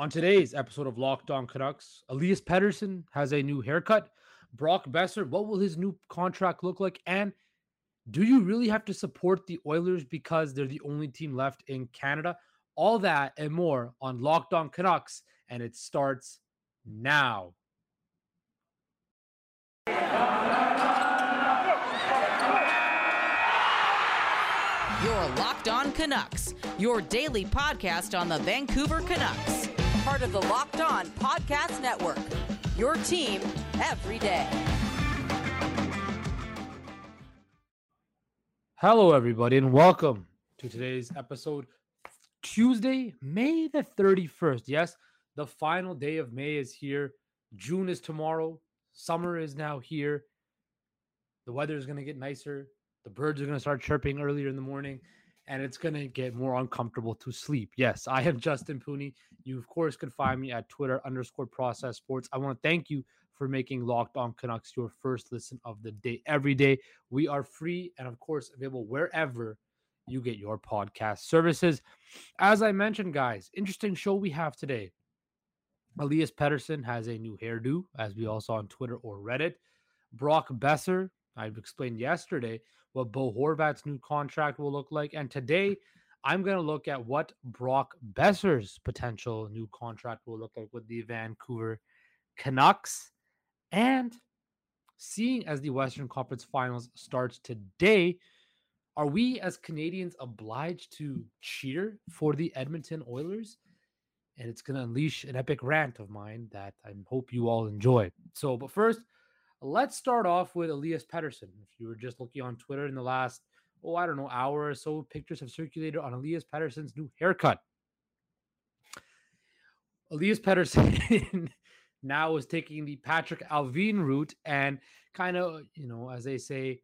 On today's episode of Locked On Canucks, Elias Pettersson has a new haircut. Brock Boeser, what will his new contract look like? And do you really have to support the Oilers because they're the only team left in Canada? All that and more on Locked On Canucks, and it starts now. Your Locked On Canucks, your daily podcast on the Vancouver Canucks. Part of the Locked On Podcast Network. Your team every day. Hello, everybody, and welcome to today's episode. Tuesday, May the 31st. Yes, the final day of May is here. June is tomorrow. Summer is now here. The weather is going to get nicer. The birds are going to start chirping earlier in the morning and it's going to get more uncomfortable to sleep. Yes, I am Justin Pooney. You, of course, can find me at Twitter underscore process sports. I want to thank you for making Locked On Canucks your first listen of the day every day. We are free and, of course, available wherever you get your podcast services. As I mentioned, guys, interesting show we have today. Elias Pettersson has a new hairdo, as we all saw on Twitter or Reddit. Brock Boeser, I've explained yesterday what Bo Horvat's new contract will look like. And today, I'm going to look at what Brock Boeser's potential new contract will look like with the Vancouver Canucks. And seeing as the Western Conference Finals starts today, are we as Canadians obliged to cheer for the Edmonton Oilers? And it's going to unleash an epic rant of mine that I hope you all enjoy. So, but first, Let's start off with Elias Pettersson. If you were just looking on Twitter in the last, oh, I don't know, hour or so, pictures have circulated on Elias Pettersson's new haircut. Elias Pettersson now is taking the Patrik Allvin route and kind of, you know, as they say,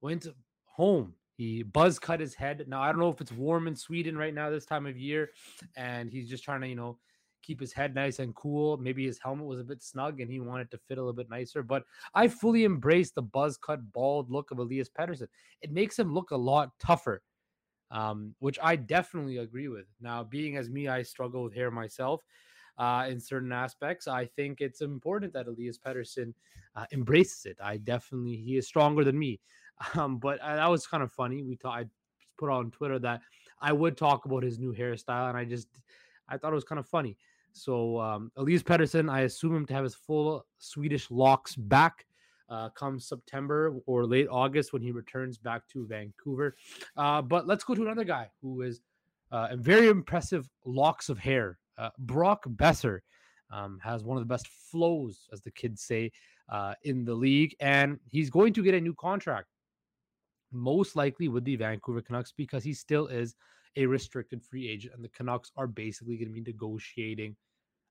went home. He buzz cut his head. Now I don't know if it's warm in Sweden right now this time of year, and he's just trying to, you know, keep his head nice and cool. Maybe his helmet was a bit snug and he wanted to fit a little bit nicer. But I fully embrace the buzz cut, bald look of Elias Pettersson. It makes him look a lot tougher, um, which I definitely agree with. Now, being as me, I struggle with hair myself. Uh, in certain aspects, I think it's important that Elias Pettersson uh, embraces it. I definitely he is stronger than me, um, but uh, that was kind of funny. We thought I put on Twitter that I would talk about his new hairstyle, and I just I thought it was kind of funny. So um, Elias Pettersson, I assume him to have his full Swedish locks back uh, come September or late August when he returns back to Vancouver. Uh, but let's go to another guy who is uh, very impressive locks of hair. Uh, Brock Boeser um, has one of the best flows, as the kids say, uh, in the league, and he's going to get a new contract, most likely with the Vancouver Canucks because he still is a restricted free agent, and the Canucks are basically going to be negotiating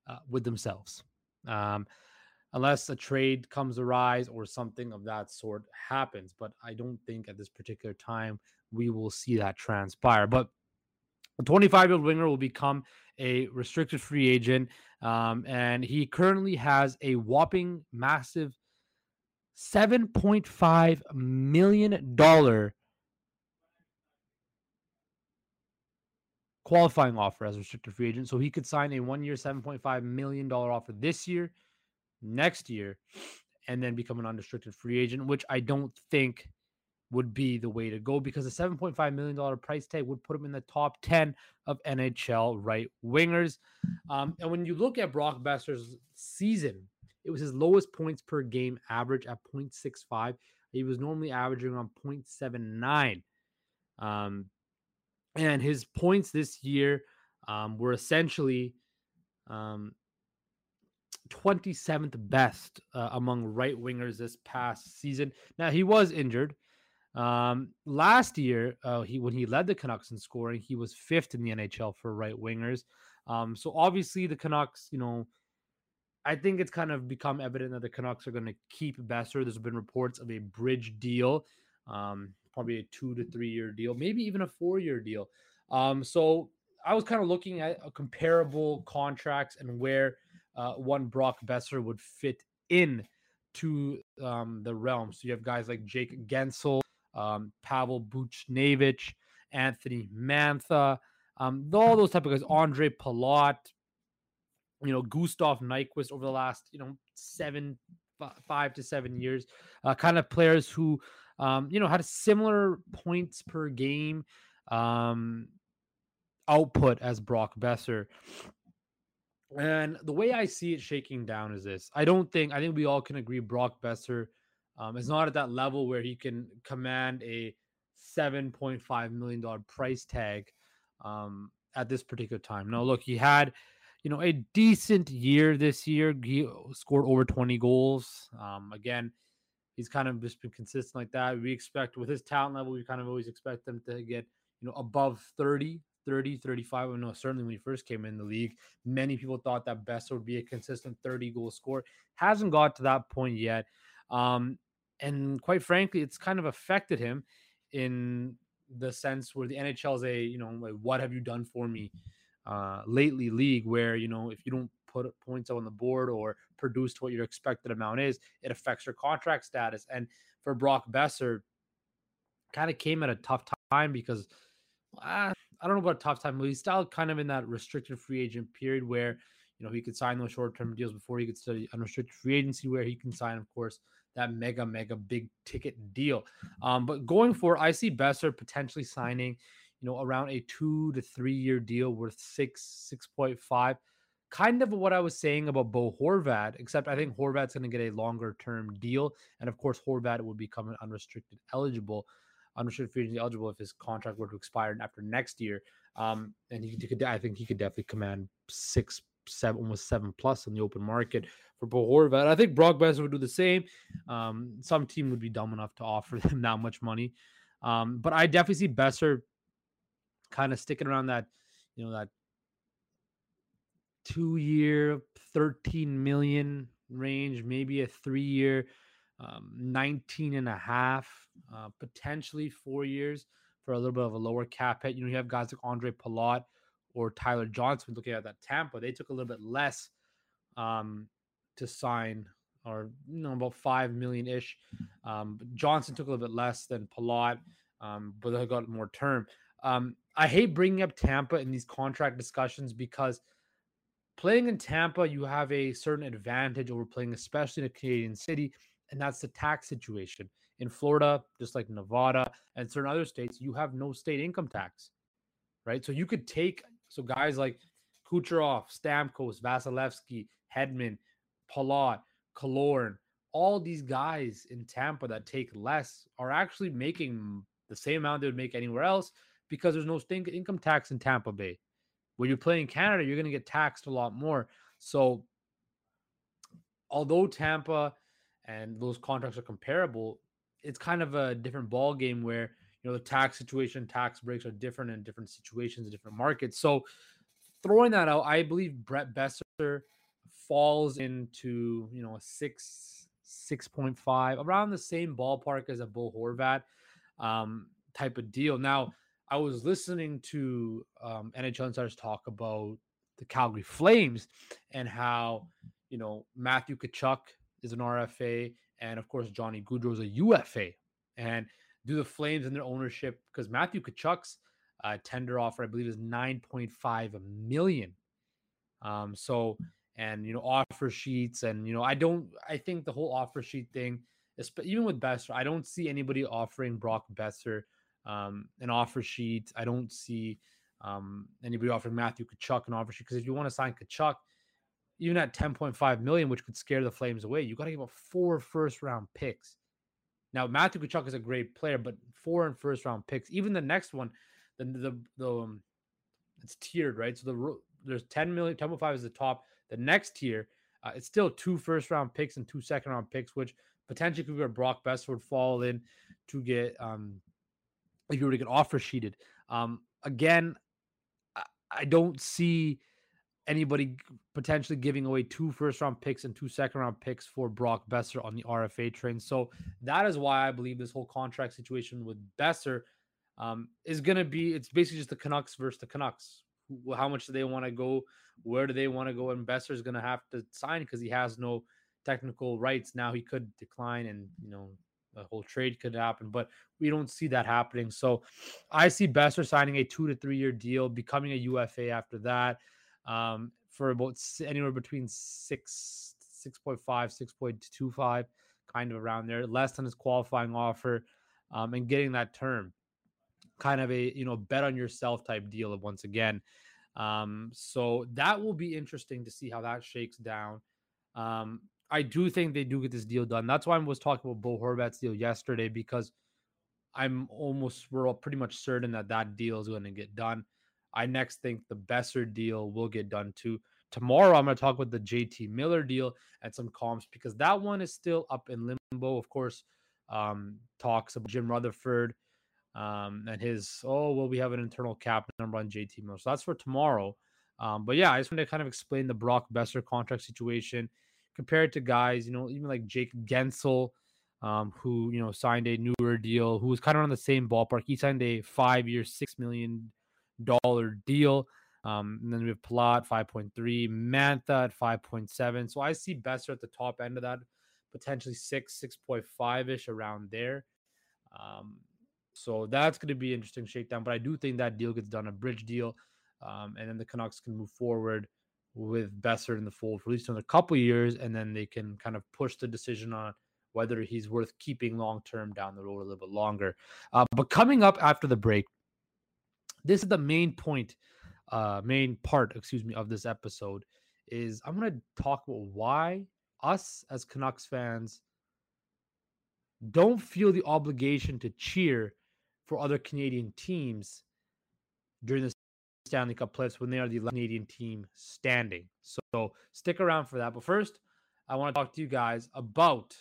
uh, with themselves. Um, unless a trade comes arise or something of that sort happens. But I don't think at this particular time we will see that transpire. But a 25 year old winger will become a restricted free agent. Um, and he currently has a whopping massive $7.5 million qualifying offer as a restricted free agent. So he could sign a one year, $7.5 million offer this year, next year, and then become an unrestricted free agent, which I don't think would be the way to go because a $7.5 million price tag would put him in the top 10 of NHL right wingers. Um, and when you look at Brock Boeser's season, it was his lowest points per game average at 0.65. He was normally averaging around 0.79. Um, and his points this year um, were essentially um, 27th best uh, among right wingers this past season. Now he was injured. Um, last year, uh, he when he led the Canucks in scoring, he was fifth in the NHL for right wingers. Um, so obviously the Canucks, you know, I think it's kind of become evident that the Canucks are going to keep Boeser. There's been reports of a bridge deal. Um, probably a two to three year deal, maybe even a four year deal. Um, so I was kind of looking at comparable contracts and where uh, one Brock Boeser would fit in to um, the realm. So you have guys like Jake Guentzel, um, Pavel Buchnevich, Anthony Mantha, um, all those type of guys, Andre Palat, you know, Gustav Nyquist over the last, you know, seven, five to seven years, uh, kind of players who, um, you know, had a similar points per game um, output as Brock Boeser. And the way I see it shaking down is this. I don't think, I think we all can agree Brock Boeser um, is not at that level where he can command a $7.5 million price tag um, at this particular time. Now, look, he had, you know, a decent year this year. He scored over 20 goals. Um, again, he's kind of just been consistent like that. We expect with his talent level, we kind of always expect them to get, you know, above 30, 30, 35. I know certainly when he first came in the league, many people thought that Best would be a consistent 30 goal scorer. Hasn't got to that point yet. Um, and quite frankly, it's kind of affected him in the sense where the NHL is a, you know, like what have you done for me uh lately league where, you know, if you don't put points on the board or produce what your expected amount is, it affects your contract status. And for Brock Boeser, kind of came at a tough time because uh, I don't know about a tough time, but he's still kind of in that restricted free agent period where, you know, he could sign those short term deals before he could study unrestricted free agency, where he can sign, of course, that mega, mega big ticket deal. Um, but going forward, I see Boeser potentially signing, you know, around a two to three year deal worth six, 6.5. Kind of what I was saying about Bo Horvat, except I think Horvat's going to get a longer term deal. And of course, Horvat would become an unrestricted eligible, unrestricted free agency eligible if his contract were to expire after next year. Um, and he, could, I think he could definitely command six, seven, almost seven plus in the open market for Bo Horvat. I think Brock Boeser would do the same. Um, some team would be dumb enough to offer them that much money. Um, but I definitely see Boeser kind of sticking around that, you know, that two year, 13 million range, maybe a three year, um, 19 and a half, uh, potentially four years for a little bit of a lower cap hit. You know, you have guys like Andre Palat or Tyler Johnson looking at that Tampa, they took a little bit less um, to sign, or you know about five million ish. Um, Johnson took a little bit less than Palat, um, but they got more term. Um, I hate bringing up Tampa in these contract discussions because playing in Tampa, you have a certain advantage over playing, especially in a Canadian city, and that's the tax situation. In Florida, just like Nevada and certain other states, you have no state income tax, right? So you could take so guys like Kucherov, Stamkos, Vasilevskiy, Hedman, Palat, Killorn, all these guys in Tampa that take less are actually making the same amount they would make anywhere else because there's no state income tax in Tampa Bay. When you're playing Canada, you're going to get taxed a lot more. So, although Tampa and those contracts are comparable, it's kind of a different ball game where you know the tax situation, tax breaks are different in different situations, different markets. So, throwing that out, I believe Brett Boeser falls into you know a six six point five around the same ballpark as a Bo Horvat um, type of deal. Now I was listening to um, NHL insiders talk about the Calgary Flames and how you know Matthew Tkachuk is an RFA and of course Johnny Gaudreau is a UFA and do the Flames and their ownership because Matthew Tkachuk's uh, tender offer I believe is 9.5 million. Um, so and you know offer sheets and you know I don't I think the whole offer sheet thing even with Boeser I don't see anybody offering Brock Boeser um, an offer sheet. I don't see um, anybody offering Matthew Tkachuk an offer sheet because if you want to sign Tkachuk even at 10.5 million which could scare the Flames away you got to give up four first round picks. Now Matthew Tkachuk is a great player but four and first round picks even the next one the the, the um, it's tiered right? So the there's 10 million 10.5 is the top. The next tier, uh, it's still two first round picks and two second round picks, which potentially could where Brock Boeser would fall in to get um if you were to get offer sheeted. Um again, I, I don't see anybody potentially giving away two first round picks and two second round picks for Brock Boeser on the RFA train. So that is why I believe this whole contract situation with Boeser um, is going to be it's basically just the Canucks versus the Canucks how much do they want to go? Where do they want to go? Investor is going to have to sign because he has no technical rights. Now he could decline and, you know, the whole trade could happen, but we don't see that happening. So I see Boeser signing a two to three year deal, becoming a UFA after that. Um, for about anywhere between six, 6.5, 6.25, kind of around there, less than his qualifying offer, um, and getting that term. Kind of a you know bet on yourself type deal once again. Um, so that will be interesting to see how that shakes down. Um, I do think they do get this deal done. That's why I was talking about Bo Horvat's deal yesterday because I'm almost we're all pretty much certain that that deal is going to get done. I next think the Boeser deal will get done too. Tomorrow, I'm going to talk about the JT Miller deal and some comps because that one is still up in limbo. Of course, um, talks about Jim Rutherford um, and his, oh, well, we have an internal cap number on JT Miller. So that's for tomorrow. Um, but yeah, I just want to kind of explain the Brock Boeser contract situation compared to guys, you know, even like Jake Guentzel, um, who, you know, signed a newer deal, who was kind of on the same ballpark. He signed a five year, $6 million deal. Um, and then we have Palat 5.3, Mantha at 5.7. So I see Boeser at the top end of that, potentially six, 6.5 ish around there. Um, so that's going to be interesting shakedown. But I do think that deal gets done, a bridge deal. Um, and then the Canucks can move forward with Boeser in the fold for at least another couple years. And then they can kind of push the decision on whether he's worth keeping long term down the road a little bit longer. Uh, but coming up after the break, this is the main point, uh, main part, excuse me, of this episode is I'm going to talk about why us as Canucks fans don't feel the obligation to cheer for other Canadian teams during the Stanley Cup playoffs when they are the Canadian team standing. So stick around for that. But first, I want to talk to you guys about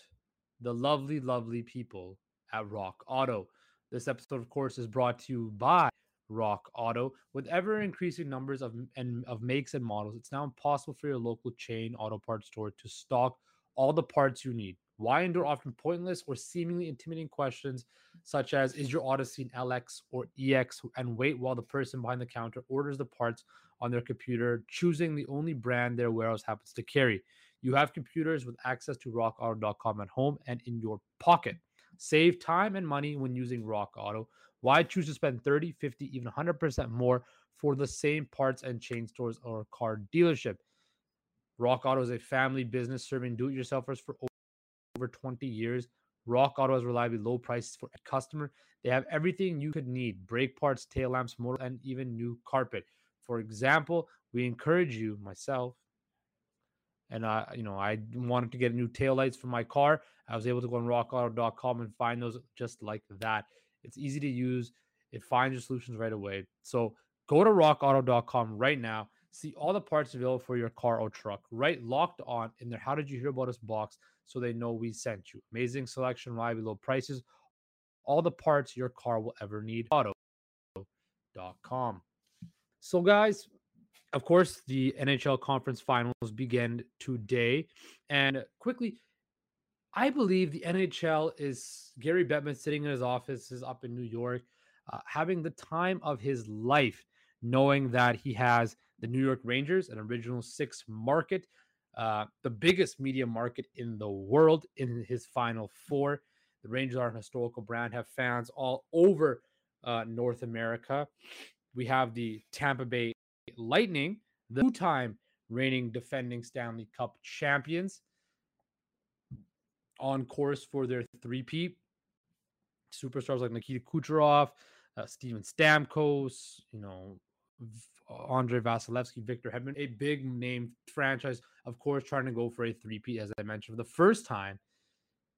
the lovely, lovely people at Rock Auto. This episode, of course, is brought to you by Rock Auto. With ever increasing numbers of and of makes and models, it's now impossible for your local chain auto parts store to stock all the parts you need. Why endure often pointless or seemingly intimidating questions such as is your Odyssey an LX or EX and wait while the person behind the counter orders the parts on their computer, choosing the only brand their warehouse happens to carry. You have computers with access to rockauto.com at home and in your pocket. Save time and money when using Rock Auto. Why choose to spend 30, 50, even 100% more for the same parts and chain stores or car dealership? Rock Auto is a family business serving do it yourselfers for over 20 years. Rock Auto has reliably low prices for a customer. They have everything you could need brake parts, tail lamps, motor, and even new carpet. For example, we encourage you, myself, and I, you know, I wanted to get new tail lights for my car. I was able to go on rockauto.com and find those just like that. It's easy to use. It finds your solutions right away. So go to rockauto.com right now. See all the parts available for your car or truck, right? Locked on in their How Did You Hear About Us box so they know we sent you. Amazing selection, reliably low prices, all the parts your car will ever need. Auto.com. So, guys, of course, the NHL conference finals begin today. And quickly, I believe the NHL is Gary Bettman sitting in his office is up in New York, uh, having the time of his life, knowing that he has the New York Rangers, an original six market, uh, the biggest media market in the world, in his final four. The Rangers are an historical brand, have fans all over uh, North America. We have the Tampa Bay Lightning, the two time reigning defending Stanley Cup champions on course for their three-peat. Superstars like Nikita Kucherov, uh, Steven Stamkos, you know, Andrei Vasilevskiy, Victor Hedman, a big name franchise, of course, trying to go for a three-peat, as I mentioned, for the first time,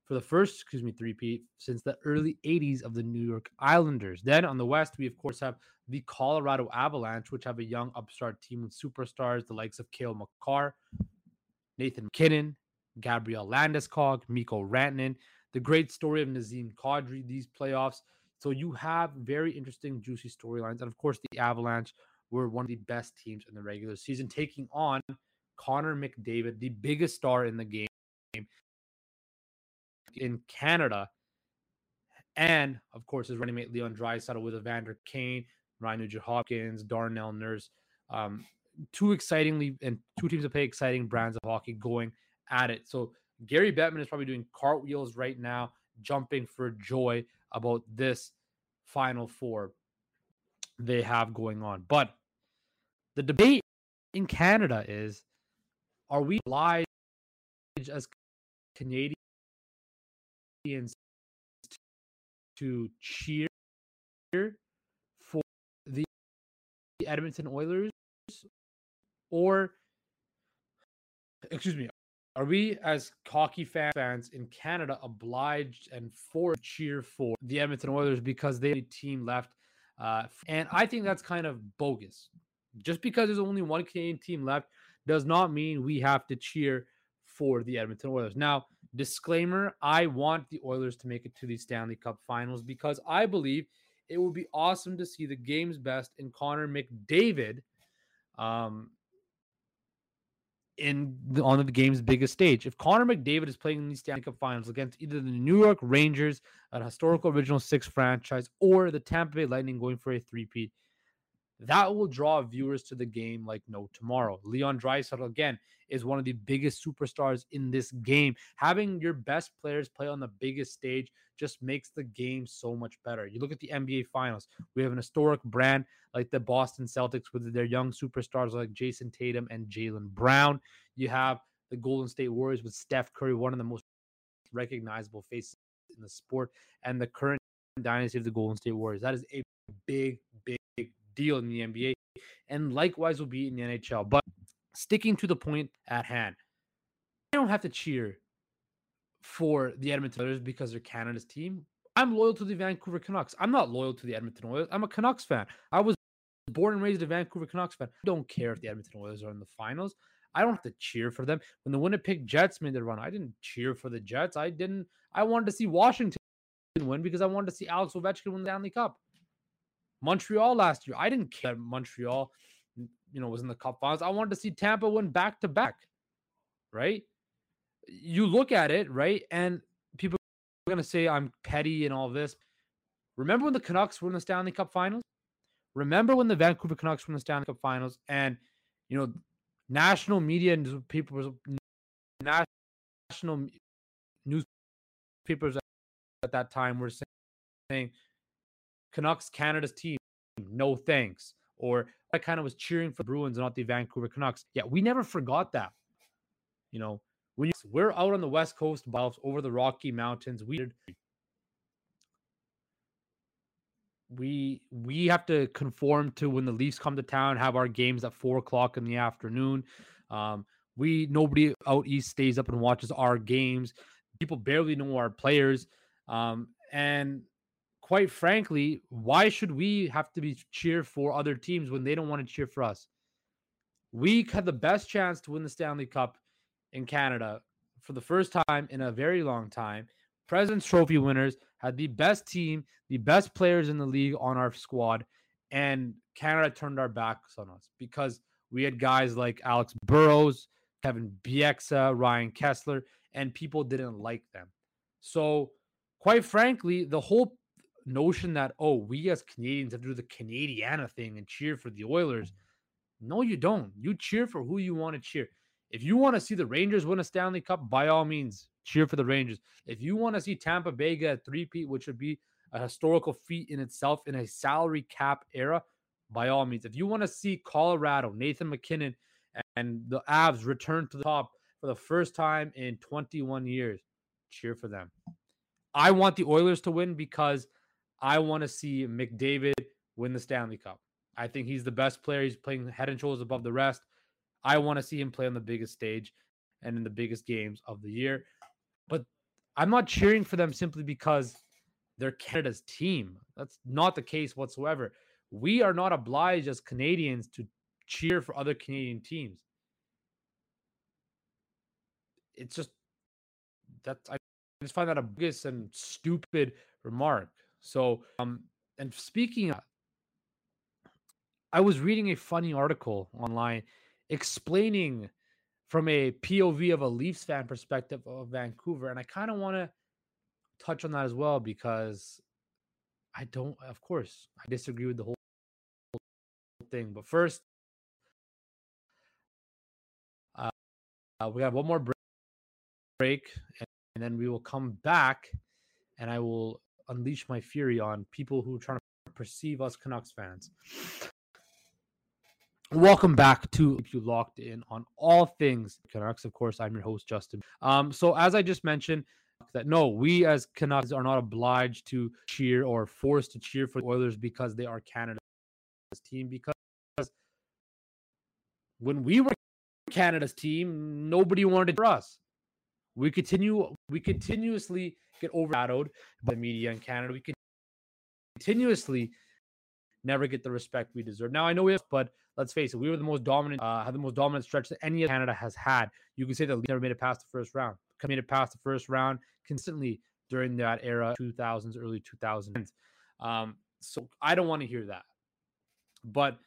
for the first, excuse me, three-peat since the early 80s of the New York Islanders. Then on the West, we, of course, have the Colorado Avalanche, which have a young upstart team with superstars, the likes of Cale Makar, Nathan MacKinnon, Gabriel Landeskog, Mikko Rantanen, the great story of Nazem Kadri, these playoffs. So you have very interesting, juicy storylines. And of course, the Avalanche were one of the best teams in the regular season, taking on Connor McDavid, the biggest star in the game in Canada. And of course, his running mate Leon Draisaitl with Evander Kane, Ryan Nugent Hopkins, Darnell Nurse. Um, two excitingly and two teams that play exciting brands of hockey going at it. So Gary Bettman is probably doing cartwheels right now, jumping for joy about this final four they have going on. But the debate in Canada is are we obliged as Canadians to cheer for the Edmonton Oilers or excuse me are we as hockey fans in Canada obliged and forced to cheer for the Edmonton Oilers because they team left uh, and I think that's kind of bogus just because there's only one Canadian team left does not mean we have to cheer for the Edmonton Oilers. Now, disclaimer I want the Oilers to make it to the Stanley Cup finals because I believe it would be awesome to see the game's best in Connor McDavid um, in the, on the game's biggest stage. If Connor McDavid is playing in the Stanley Cup finals against either the New York Rangers, a historical original six franchise, or the Tampa Bay Lightning going for a three-peat, that will draw viewers to the game like no tomorrow. Leon Draisaitl again is one of the biggest superstars in this game. Having your best players play on the biggest stage just makes the game so much better. You look at the NBA Finals. We have an historic brand like the Boston Celtics with their young superstars like Jayson Tatum and Jaylen Brown. You have the Golden State Warriors with Steph Curry, one of the most recognizable faces in the sport, and the current dynasty of the Golden State Warriors. That is a big, big deal in the NBA, and likewise will be in the NHL. But sticking to the point at hand, I don't have to cheer for the Edmonton Oilers because they're Canada's team. I'm loyal to the Vancouver Canucks. I'm not loyal to the Edmonton Oilers. I'm a Canucks fan. I was born and raised a Vancouver Canucks fan. I don't care if the Edmonton Oilers are in the finals. I don't have to cheer for them. When the Winnipeg Jets made their run, I didn't cheer for the Jets. I didn't. I wanted to see Washington win because I wanted to see Alex Ovechkin win the Stanley Cup. Montreal last year. I didn't care that Montreal, you know, was in the cup finals. I wanted to see Tampa win back to back, right? You look at it, right? And people are going to say I'm petty and all this. Remember when the Canucks were in the Stanley Cup finals? Remember when the Vancouver Canucks were in the Stanley Cup finals and, you know, national media and people, national newspapers at that time were saying, Canucks Canada's team. No thanks. Or I kind of was cheering for the Bruins not the Vancouver Canucks. Yeah, we never forgot that. You know, when you, we're out on the West Coast, over the Rocky Mountains, we we we have to conform to when the Leafs come to town, have our games at four o'clock in the afternoon. Um, we nobody out east stays up and watches our games. People barely know our players, um, and quite frankly, why should we have to be cheer for other teams when they don't want to cheer for us? We had the best chance to win the Stanley Cup in Canada for the first time in a very long time. President's Trophy winners had the best team, the best players in the league on our squad, and Canada turned our backs on us because we had guys like Alex Burrows, Kevin Bieksa, Ryan Kesler, and people didn't like them. So, quite frankly, the whole notion that oh we as Canadians have to do the Canadiana thing and cheer for the Oilers. No, you don't. You cheer for who you want to cheer. If you want to see the Rangers win a Stanley Cup, by all means, cheer for the Rangers. If you want to see Tampa Bay get a three-peat, which would be a historical feat in itself in a salary cap era, by all means. If you want to see Colorado, Nathan MacKinnon, and the Avs return to the top for the first time in 21 years, cheer for them. I want the Oilers to win because I want to see McDavid win the Stanley Cup. I think he's the best player. He's playing head and shoulders above the rest. I want to see him play on the biggest stage and in the biggest games of the year. But I'm not cheering for them simply because they're Canada's team. That's not the case whatsoever. We are not obliged as Canadians to cheer for other Canadian teams. It's just that I just find that a biggest and stupid remark. So, um, and speaking, of, I was reading a funny article online explaining from a POV of a Leafs fan perspective of Vancouver, and I kind of want to touch on that as well because I don't, of course, I disagree with the whole thing. But first, uh, uh, we have one more break, and, and then we will come back, and I will unleash my fury on people who are trying to perceive us Canucks fans. Welcome back to Keep You Locked In on all things Canucks. Of course, I'm your host, Justin. Um, so as I just mentioned, that no, we as Canucks are not obliged to cheer or forced to cheer for the Oilers because they are Canada's team. Because when we were Canada's team, nobody wanted for us. We continue, we continuously get overshadowed by the media in Canada. We continuously never get the respect we deserve. Now I know we have, but let's face it, we were the most dominant, uh, had the most dominant stretch that any Canada has had. You can say that we never made it past the first round. Made it past the first round consistently during that era, 2000s, early 2000s. Um, so I don't want to hear that. But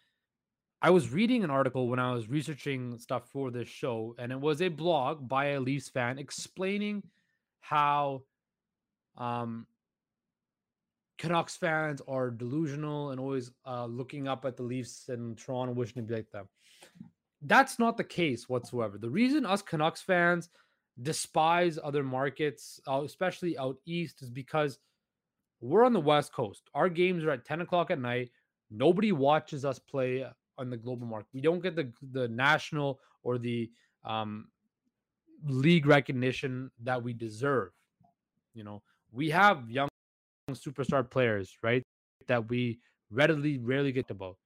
I was reading an article when I was researching stuff for this show, and it was a blog by a Leafs fan explaining how um, Canucks fans are delusional and always uh, looking up at the Leafs and Toronto wishing to be like them. That's not the case whatsoever. The reason us Canucks fans despise other markets, uh, especially out east, is because we're on the West Coast. Our games are at 10 o'clock at night. Nobody watches us play on the global market. We don't get the the national or the um, league recognition that we deserve. You know, we have young superstar players, right? That we readily rarely get to about.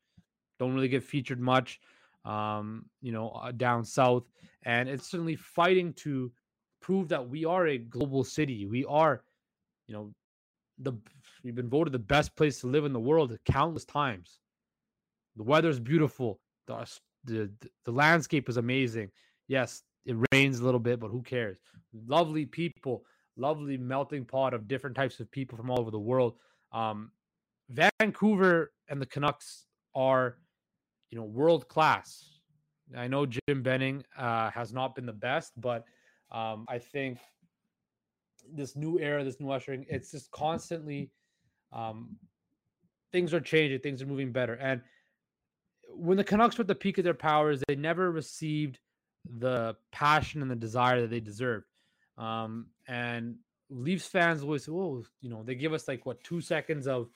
Don't really get featured much, um, you know, uh, down south, and it's certainly fighting to prove that we are a global city. We are, you know, the we've been voted the best place to live in the world countless times. The weather's beautiful. The, the the landscape is amazing. Yes, it rains a little bit, but who cares? Lovely people, lovely melting pot of different types of people from all over the world. Um, Vancouver and the Canucks are, you know, world class. I know Jim Benning uh, has not been the best, but um, I think this new era, this new ushering, it's just constantly um, things are changing, things are moving better, and when the Canucks were at the peak of their powers, they never received the passion and the desire that they deserved. Um, and Leafs fans always, oh, you know, they give us like what two seconds of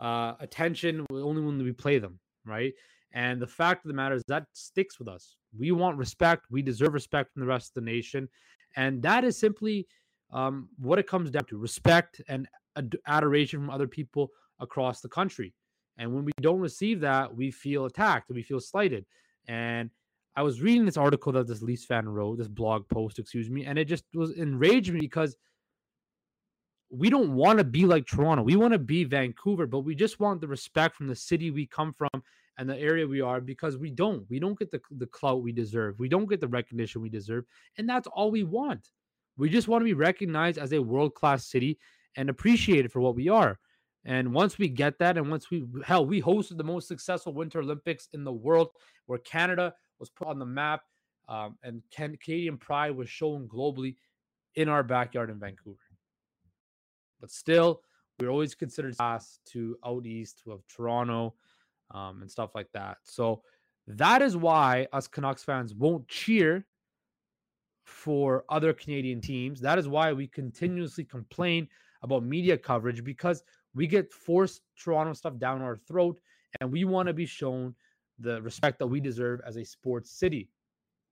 uh, attention only when we play them, right? And the fact of the matter is that sticks with us. We want respect. We deserve respect from the rest of the nation, and that is simply um, what it comes down to: respect and ad- adoration from other people across the country. And when we don't receive that, we feel attacked we feel slighted. And I was reading this article that this Leafs fan wrote, this blog post, excuse me, and it just was enraged me because we don't want to be like Toronto. We want to be Vancouver, but we just want the respect from the city we come from and the area we are because we don't. We don't get the, the clout we deserve. We don't get the recognition we deserve. And that's all we want. We just want to be recognized as a world class city and appreciated for what we are. And once we get that, and once we hell, we hosted the most successful Winter Olympics in the world, where Canada was put on the map, um, and Can- Canadian pride was shown globally in our backyard in Vancouver. But still, we're always considered fast to out east of Toronto um, and stuff like that. So that is why us Canucks fans won't cheer for other Canadian teams. That is why we continuously complain about media coverage because we get forced Toronto stuff down our throat, and we want to be shown the respect that we deserve as a sports city.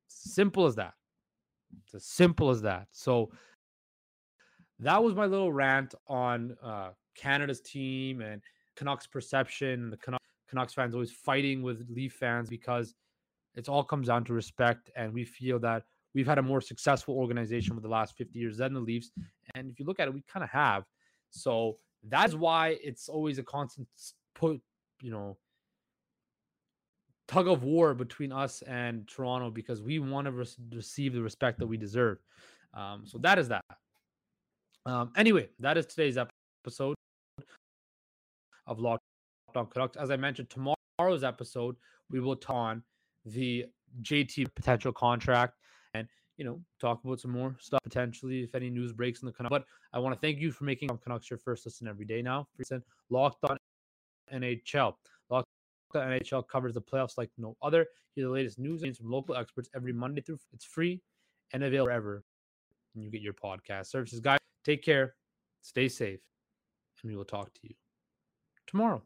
Simple as that. It's as simple as that. So that was my little rant on uh, Canada's team and Canucks perception. The Canucks, Canucks fans always fighting with Leaf fans because it all comes down to respect, and we feel that we've had a more successful organization for the last 50 years than the Leafs. And if you look at it, we kind of have. So that's why it's always a constant put, you know, tug of war between us and Toronto because we want to re- receive the respect that we deserve. Um, so that is that. Um, anyway, that is today's episode of Locked On Canucks. As I mentioned, tomorrow's episode we will talk on the JT potential contract you know, talk about some more stuff potentially if any news breaks in the Canucks. But I want to thank you for making Canucks your first listen every day now. Locked on NHL. Locked on NHL covers the playoffs like no other. Hear the latest news from local experts every Monday through. It's free and available wherever you get your podcast services. Guys, take care, stay safe, and we will talk to you tomorrow.